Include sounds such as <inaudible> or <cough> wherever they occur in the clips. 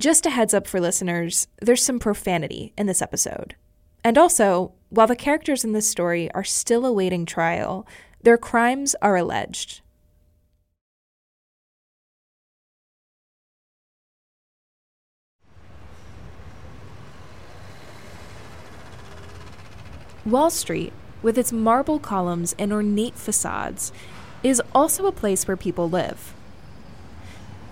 Just a heads up for listeners there's some profanity in this episode. And also, while the characters in this story are still awaiting trial, their crimes are alleged. Wall Street, with its marble columns and ornate facades, is also a place where people live.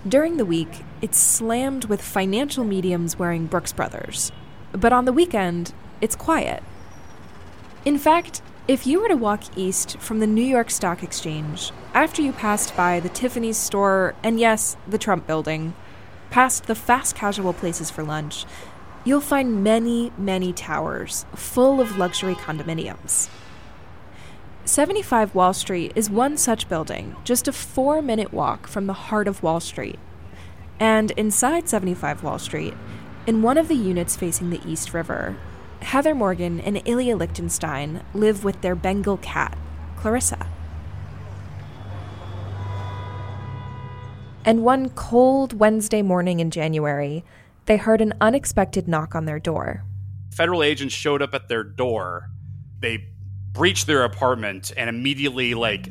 During the week, it's slammed with financial mediums wearing Brooks Brothers. But on the weekend, it's quiet. In fact, if you were to walk east from the New York Stock Exchange, after you passed by the Tiffany's store and yes, the Trump building, past the fast casual places for lunch, you'll find many, many towers full of luxury condominiums. 75 Wall Street is one such building, just a four minute walk from the heart of Wall Street. And inside 75 Wall Street, in one of the units facing the East River, Heather Morgan and Ilya Lichtenstein live with their Bengal cat, Clarissa. And one cold Wednesday morning in January, they heard an unexpected knock on their door. Federal agents showed up at their door. They breached their apartment and immediately, like,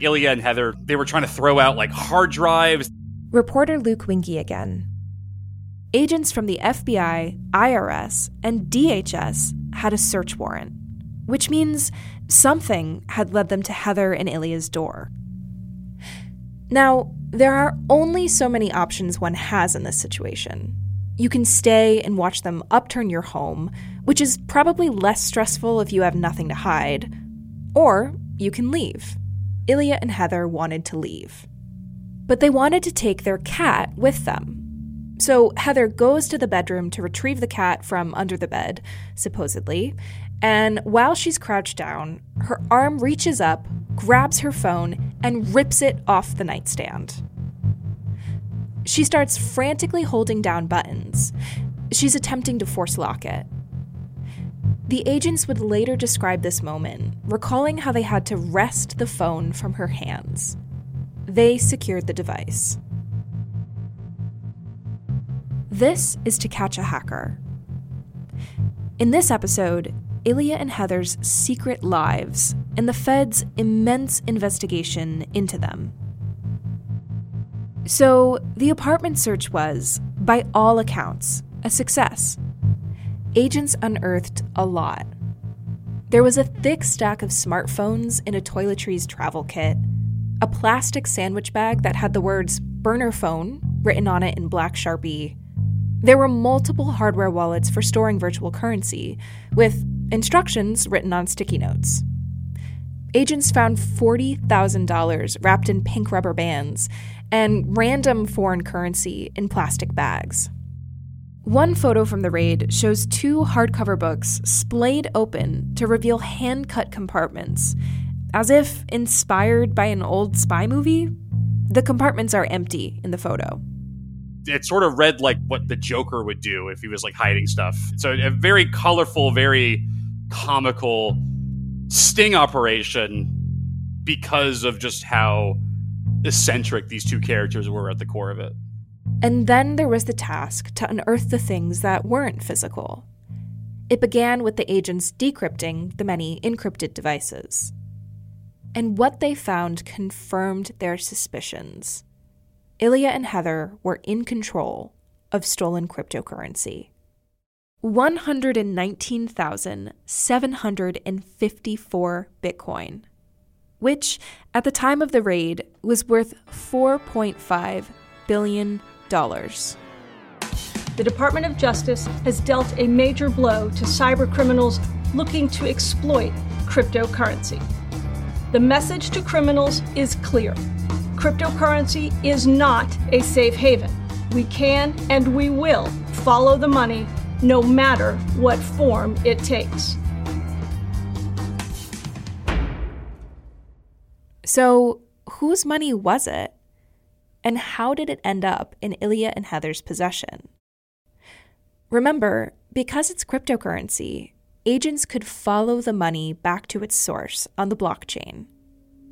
Ilya and Heather, they were trying to throw out like hard drives. Reporter Luke Winkie again. Agents from the FBI, IRS, and DHS had a search warrant, which means something had led them to Heather and Ilya's door. Now, there are only so many options one has in this situation. You can stay and watch them upturn your home, which is probably less stressful if you have nothing to hide. Or you can leave. Ilya and Heather wanted to leave. But they wanted to take their cat with them. So Heather goes to the bedroom to retrieve the cat from under the bed, supposedly, and while she's crouched down, her arm reaches up, grabs her phone, and rips it off the nightstand. She starts frantically holding down buttons. She's attempting to force lock it. The agents would later describe this moment, recalling how they had to wrest the phone from her hands. They secured the device. This is To Catch a Hacker. In this episode, Ilya and Heather's secret lives and the Fed's immense investigation into them. So, the apartment search was, by all accounts, a success. Agents unearthed a lot. There was a thick stack of smartphones in a toiletries travel kit, a plastic sandwich bag that had the words burner phone written on it in black Sharpie. There were multiple hardware wallets for storing virtual currency, with instructions written on sticky notes. Agents found $40,000 wrapped in pink rubber bands and random foreign currency in plastic bags. One photo from the raid shows two hardcover books splayed open to reveal hand cut compartments. As if inspired by an old spy movie, the compartments are empty in the photo. It sort of read like what the Joker would do if he was like hiding stuff. So a very colorful, very comical sting operation because of just how eccentric these two characters were at the core of it. And then there was the task to unearth the things that weren't physical. It began with the agents decrypting the many encrypted devices. And what they found confirmed their suspicions. Ilya and Heather were in control of stolen cryptocurrency. 119,754 Bitcoin which at the time of the raid was worth $4.5 billion. The Department of Justice has dealt a major blow to cyber criminals looking to exploit cryptocurrency. The message to criminals is clear cryptocurrency is not a safe haven. We can and we will follow the money no matter what form it takes. So, whose money was it? And how did it end up in Ilya and Heather's possession? Remember, because it's cryptocurrency, agents could follow the money back to its source on the blockchain.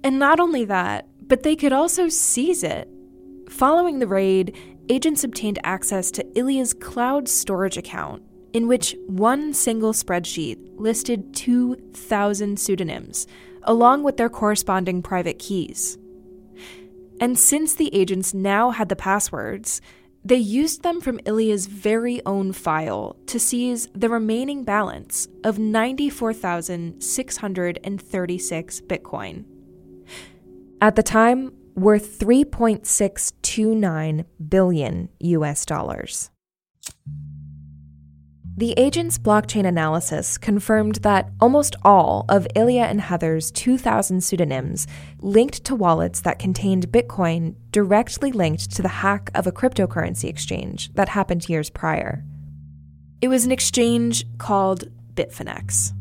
And not only that, but they could also seize it. Following the raid, agents obtained access to Ilya's cloud storage account, in which one single spreadsheet listed 2,000 pseudonyms, along with their corresponding private keys. And since the agents now had the passwords, they used them from Ilya's very own file to seize the remaining balance of 94,636 Bitcoin. At the time, worth 3.629 billion US dollars. The agent's blockchain analysis confirmed that almost all of Ilya and Heather's 2,000 pseudonyms linked to wallets that contained Bitcoin directly linked to the hack of a cryptocurrency exchange that happened years prior. It was an exchange called Bitfinex.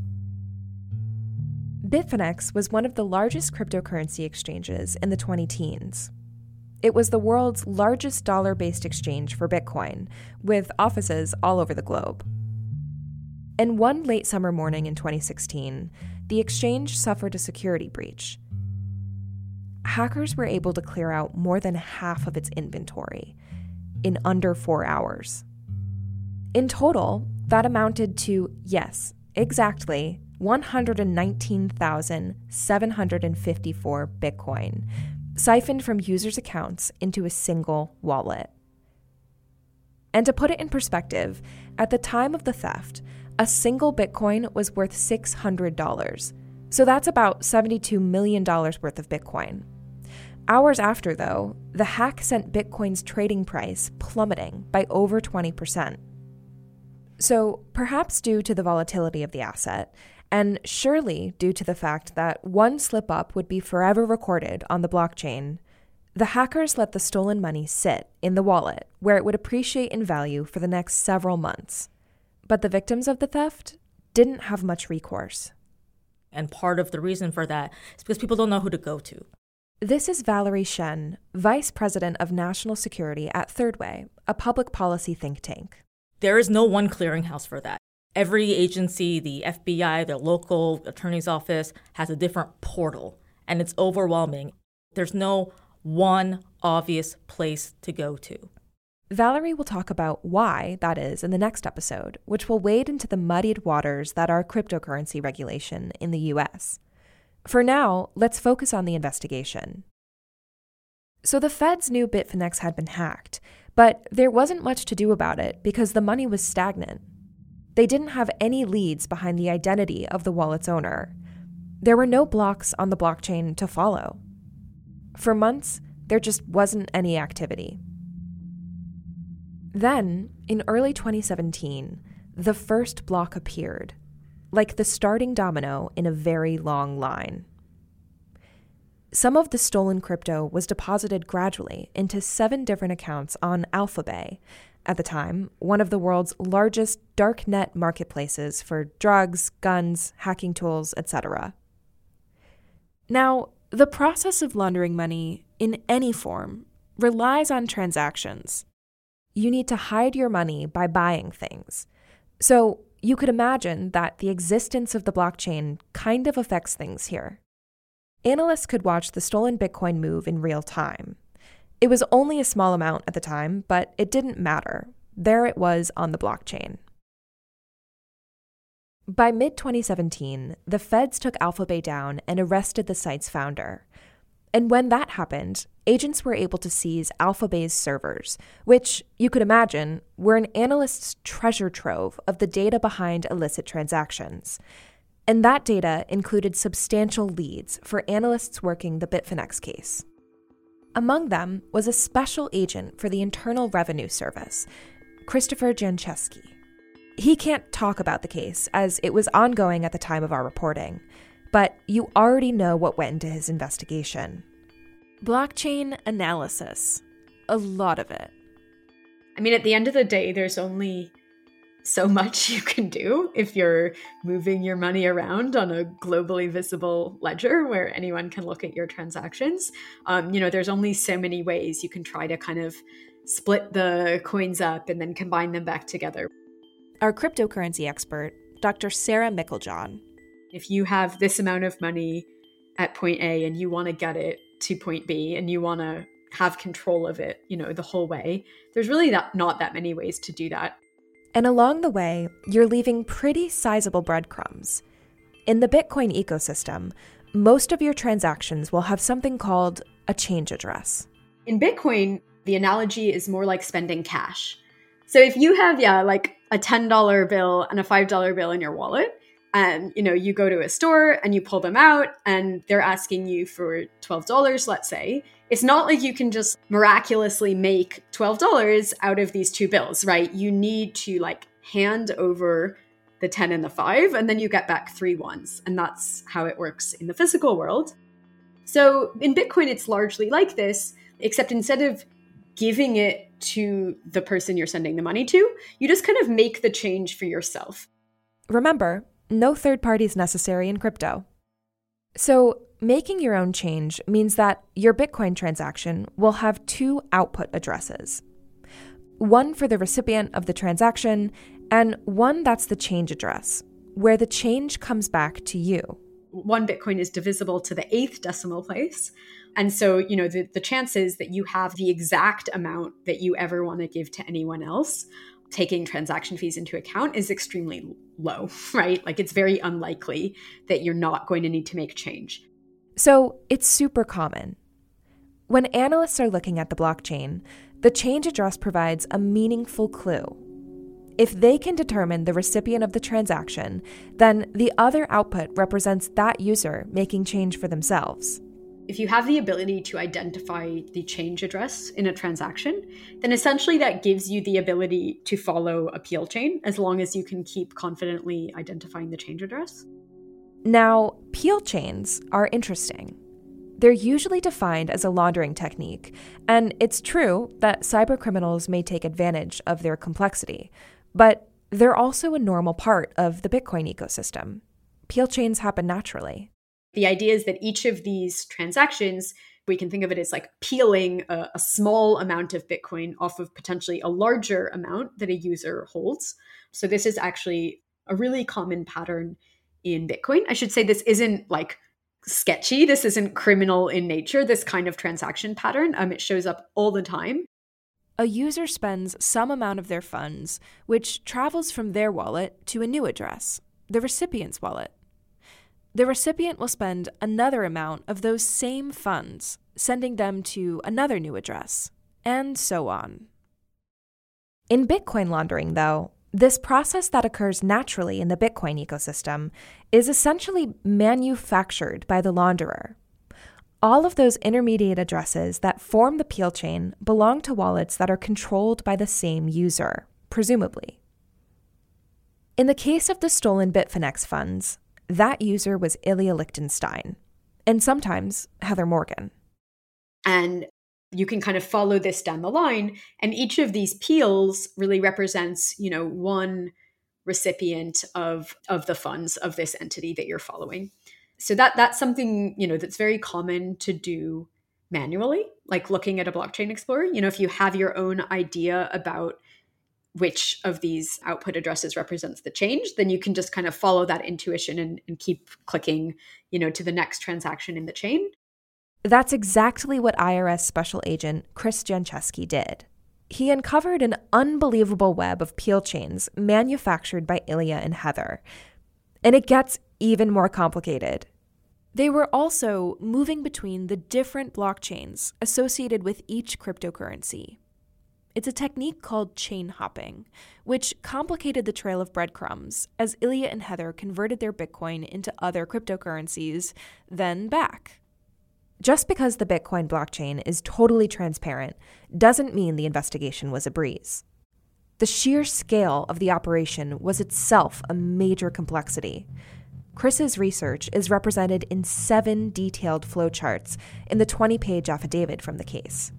Bitfinex was one of the largest cryptocurrency exchanges in the 20 teens. It was the world's largest dollar based exchange for Bitcoin, with offices all over the globe. And one late summer morning in 2016, the exchange suffered a security breach. Hackers were able to clear out more than half of its inventory in under four hours. In total, that amounted to, yes, exactly 119,754 Bitcoin, siphoned from users' accounts into a single wallet. And to put it in perspective, at the time of the theft, a single Bitcoin was worth $600. So that's about $72 million worth of Bitcoin. Hours after, though, the hack sent Bitcoin's trading price plummeting by over 20%. So, perhaps due to the volatility of the asset, and surely due to the fact that one slip up would be forever recorded on the blockchain, the hackers let the stolen money sit in the wallet where it would appreciate in value for the next several months. But the victims of the theft didn't have much recourse. And part of the reason for that is because people don't know who to go to. This is Valerie Shen, Vice President of National Security at Third Way, a public policy think tank. There is no one clearinghouse for that. Every agency, the FBI, the local attorney's office, has a different portal, and it's overwhelming. There's no one obvious place to go to. Valerie will talk about why that is in the next episode, which will wade into the muddied waters that are cryptocurrency regulation in the US. For now, let's focus on the investigation. So the feds knew Bitfinex had been hacked, but there wasn't much to do about it because the money was stagnant. They didn't have any leads behind the identity of the wallet's owner. There were no blocks on the blockchain to follow. For months, there just wasn't any activity. Then, in early 2017, the first block appeared, like the starting domino in a very long line. Some of the stolen crypto was deposited gradually into seven different accounts on Alphabay, at the time, one of the world's largest darknet marketplaces for drugs, guns, hacking tools, etc. Now, the process of laundering money in any form relies on transactions. You need to hide your money by buying things. So, you could imagine that the existence of the blockchain kind of affects things here. Analysts could watch the stolen Bitcoin move in real time. It was only a small amount at the time, but it didn't matter. There it was on the blockchain. By mid 2017, the feds took Alphabay down and arrested the site's founder. And when that happened, agents were able to seize Alphabay's servers, which, you could imagine, were an analyst's treasure trove of the data behind illicit transactions. And that data included substantial leads for analysts working the Bitfinex case. Among them was a special agent for the Internal Revenue Service, Christopher Janczewski. He can't talk about the case as it was ongoing at the time of our reporting, but you already know what went into his investigation. Blockchain analysis. A lot of it. I mean, at the end of the day, there's only so <laughs> much you can do if you're moving your money around on a globally visible ledger where anyone can look at your transactions. Um, you know, there's only so many ways you can try to kind of split the coins up and then combine them back together. Our cryptocurrency expert, Dr. Sarah Meiklejohn. If you have this amount of money at point A and you want to get it to point B and you want to have control of it, you know, the whole way. There's really that, not that many ways to do that. And along the way, you're leaving pretty sizable breadcrumbs. In the Bitcoin ecosystem, most of your transactions will have something called a change address. In Bitcoin, the analogy is more like spending cash. So if you have, yeah, like a $10 bill and a $5 bill in your wallet, and you know you go to a store and you pull them out and they're asking you for $12 let's say. It's not like you can just miraculously make $12 out of these two bills right? You need to like hand over the 10 and the 5 and then you get back three ones and that's how it works in the physical world. So in bitcoin it's largely like this except instead of giving it to the person you're sending the money to you just kind of make the change for yourself. Remember no third parties necessary in crypto. So, making your own change means that your Bitcoin transaction will have two output addresses one for the recipient of the transaction, and one that's the change address, where the change comes back to you. One Bitcoin is divisible to the eighth decimal place. And so, you know, the, the chances that you have the exact amount that you ever want to give to anyone else taking transaction fees into account is extremely low, <laughs> right? Like it's very unlikely that you're not going to need to make change. So it's super common. When analysts are looking at the blockchain, the change address provides a meaningful clue. If they can determine the recipient of the transaction, then the other output represents that user making change for themselves. If you have the ability to identify the change address in a transaction, then essentially that gives you the ability to follow a peel chain as long as you can keep confidently identifying the change address. Now, peel chains are interesting. They're usually defined as a laundering technique, and it's true that cybercriminals may take advantage of their complexity, but they're also a normal part of the Bitcoin ecosystem. Peel chains happen naturally. The idea is that each of these transactions, we can think of it as like peeling a, a, small amount of Bitcoin off of potentially a larger amount that a user holds. So, this is actually a really common pattern in Bitcoin. I should say this isn't like sketchy, this isn't criminal in nature, this kind of transaction pattern. Um, it shows up all the time. A user spends some amount of their funds, which travels from their wallet to a new address, the recipient's wallet the recipient will spend another amount of those same funds, sending them to another new address, and so on. In Bitcoin laundering, though, this process that occurs naturally in the Bitcoin ecosystem is essentially manufactured by the launderer. All of those intermediate addresses that form the peel chain belong to wallets that are controlled by the same user, presumably. In the case of the stolen Bitfinex funds, that user was Ilya Lichtenstein, and sometimes Heather Morgan. And you can kind of follow this down the line. And each of these peels really represents, you know, one recipient of of the funds of this entity that you're following. So that that's something, you know, that's very common to do manually, like looking at a blockchain explorer. You know, if you have your own idea about which of these output addresses represents the change, then you can just kind of follow that intuition and, and keep clicking, you know, to the next transaction in the chain. That's exactly what IRS Special Agent Chris Janczewski did. He uncovered an unbelievable web of peel chains manufactured by Ilya and Heather. And it gets even more complicated. They were also moving between the different blockchains associated with each cryptocurrency. It's a technique called chain hopping, which complicated the trail of breadcrumbs as Ilya and Heather converted their Bitcoin into other cryptocurrencies, then back. Just because the Bitcoin blockchain is totally transparent doesn't mean the investigation was a breeze. The sheer scale of the operation was itself a major complexity. Chris's research is represented in seven detailed flowcharts in the 20 page affidavit from the case.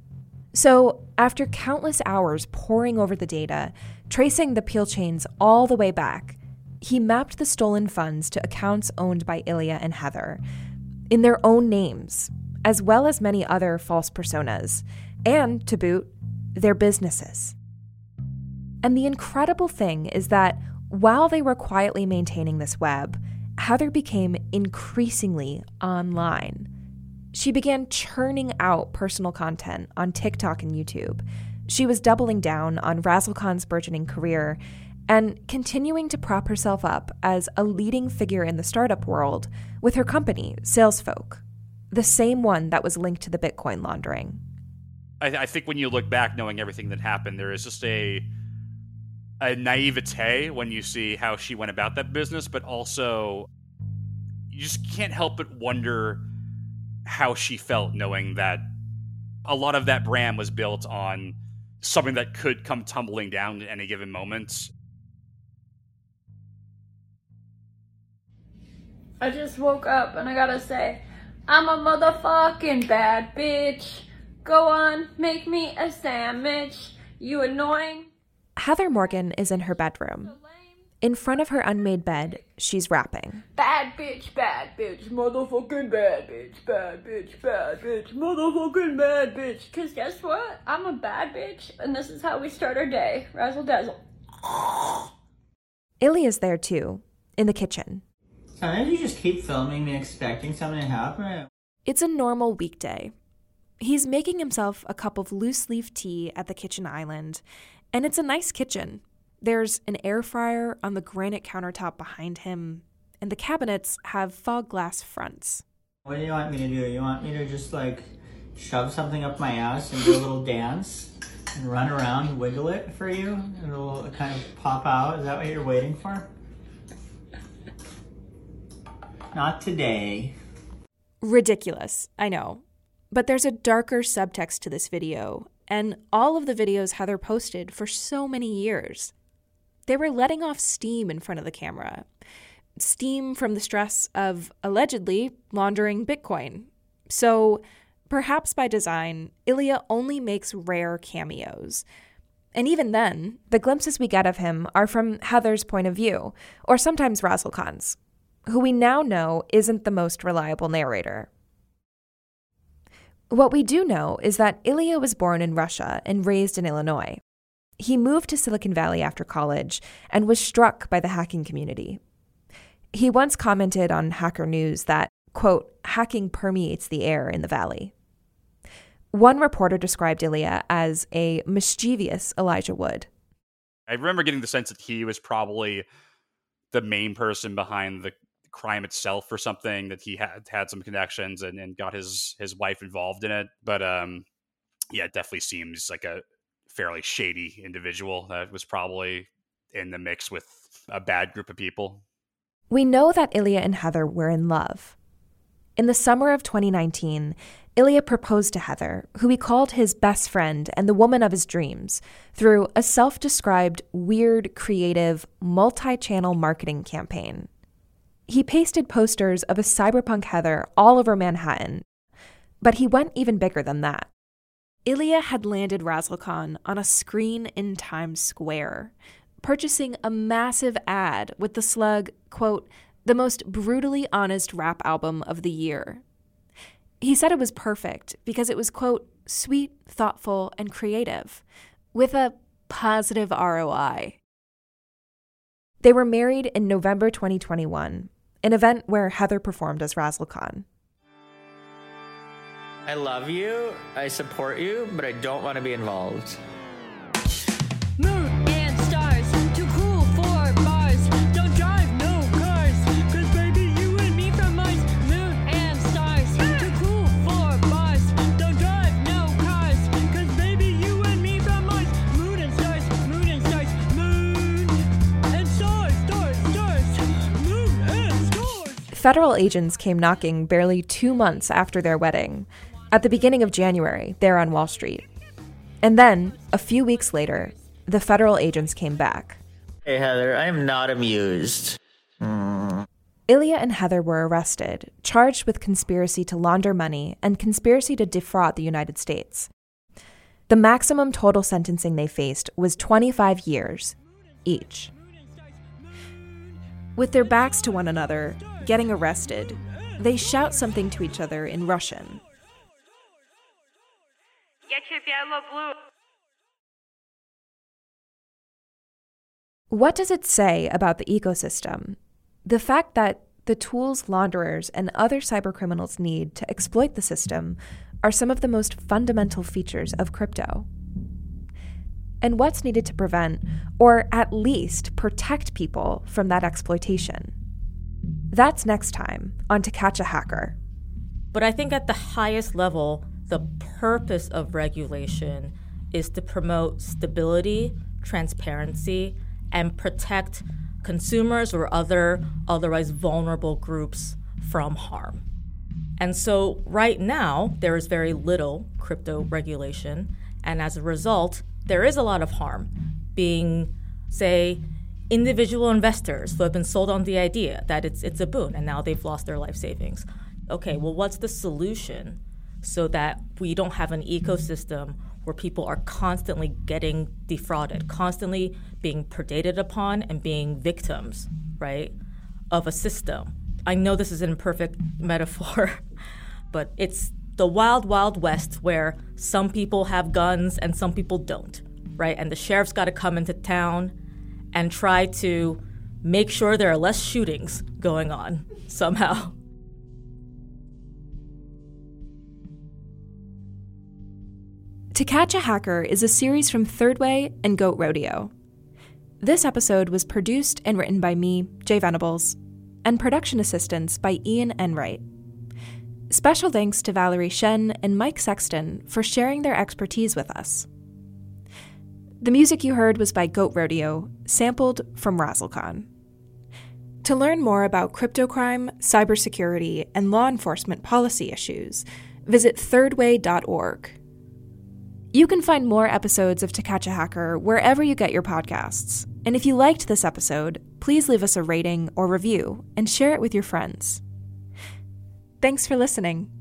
So, after countless hours poring over the data, tracing the peel chains all the way back, he mapped the stolen funds to accounts owned by Ilya and Heather in their own names, as well as many other false personas, and, to boot, their businesses. And the incredible thing is that while they were quietly maintaining this web, Heather became increasingly online She began churning out personal content on TikTok and YouTube. She was doubling down on Razzlekhan's burgeoning career and continuing to prop herself up as a leading figure in the startup world with her company, SalesFolk, the same one that was linked to the Bitcoin laundering. I, I think when you look back, knowing everything that happened, there is just a a naivete when you see how she went about that business, but also you just can't help but wonder how she felt knowing that a lot of that brand was built on something that could come tumbling down at any given moment. I just woke up and I gotta say, I'm a motherfucking bad bitch. Go on, make me a sandwich. You annoying. Heather Morgan is in her bedroom. In front of her unmade bed, she's rapping. Bad bitch, bad bitch, motherfucking bad bitch, bad bitch, bad bitch, motherfucking bad bitch. Cause guess what? I'm a bad bitch, and this is how we start our day. Razzle dazzle. Ilya's there too, in the kitchen. Sometimes you just keep filming me expecting something to happen. It's a normal weekday. He's making himself a cup of loose leaf tea at the kitchen island, and it's a nice kitchen. There's an air fryer on the granite countertop behind him, and the cabinets have fog glass fronts. What do you want me to do? You want me to just like shove something up my ass and do a little dance and run around and wiggle it for you? It'll kind of pop out. Is that what you're waiting for? Not today. Ridiculous, I know. But there's a darker subtext to this video, and all of the videos Heather posted for so many years. They were letting off steam in front of the camera. Steam from the stress of allegedly laundering Bitcoin. So, perhaps by design, Ilya only makes rare cameos. And even then, the glimpses we get of him are from Heather's point of view, or sometimes Razzle who we now know isn't the most reliable narrator. What we do know is that Ilya was born in Russia and raised in Illinois. He moved to Silicon Valley after college and was struck by the hacking community. He once commented on Hacker News that, quote, hacking permeates the air in the valley. One reporter described Ilya as a mischievous Elijah Wood. I remember getting the sense that he was probably the main person behind the crime itself or something that he had had some connections and, and got his his wife involved in it but um yeah it definitely seems like a fairly shady individual that was probably in the mix with a bad group of people we know that ilya and heather were in love in the summer of 2019 Ilya proposed to Heather, who he called his best friend and the woman of his dreams, through a self described, weird, creative, multi channel marketing campaign. He pasted posters of a cyberpunk Heather all over Manhattan, but he went even bigger than that. Ilya had landed Razzlekhan on a screen in Times Square, purchasing a massive ad with the slug, quote, the most brutally honest rap album of the year. He said it was perfect because it was, quote, sweet, thoughtful, and creative, with a positive ROI. They were married in November 2021, an event where Heather performed as Razzlekhan. I love you, I support you, but I don't want to be involved. Moon and stars, too cool for bars. Don't drive no cars, cause baby you and me from Mars. Moon and stars, too cool for bars. Don't drive no cars, cause baby you and me from Mars. Moon and stars, moon and stars, moon and stars, stars, stars, moon and stars. Federal agents came knocking barely two months after their wedding, at the beginning of January, there on Wall Street. And then, a few weeks later, the federal agents came back. Hey, Heather, I am not amused. Hmm. Ilya and Heather were arrested, charged with conspiracy to launder money and conspiracy to defraud the United States. The maximum total sentencing they faced was 25 years, each. With their backs to one another, getting arrested, they shout something to each other in Russian. What does it say about the ecosystem? The fact that the tools launderers and other cybercriminals need to exploit the system are some of the most fundamental features of crypto. And what's needed to prevent, or at least protect people from that exploitation? That's next time on To Catch a Hacker. But I think at the highest level, the purpose of regulation is to promote stability, transparency, and protect consumers or other otherwise vulnerable groups from harm. And so, right now, there is very little crypto regulation. And as a result, there is a lot of harm being, say, individual investors who have been sold on the idea that it's, it's a boon and now they've lost their life savings. Okay, well, what's the solution so that we don't have an ecosystem where people are constantly getting defrauded, constantly being predated upon and being victims, right, of a system. I know this is an imperfect <laughs> metaphor, but it's the wild, wild west where some people have guns and some people don't, right? And the sheriff's got to come into town and try to make sure there are less shootings going on <laughs> somehow. To Catch a Hacker is a series from Third Way and Goat Rodeo. This episode was produced and written by me, Jay Venables, and production assistance by Ian Enright. Special thanks to Valerie Shen and Mike Sexton for sharing their expertise with us. The music you heard was by Goat Rodeo, sampled from Razzlecon. To learn more about crypto crime, cybersecurity, and law enforcement policy issues, visit thirdway.org. You can find more episodes of To Catch a Hacker wherever you get your podcasts. And if you liked this episode, please leave us a rating or review and share it with your friends. Thanks for listening.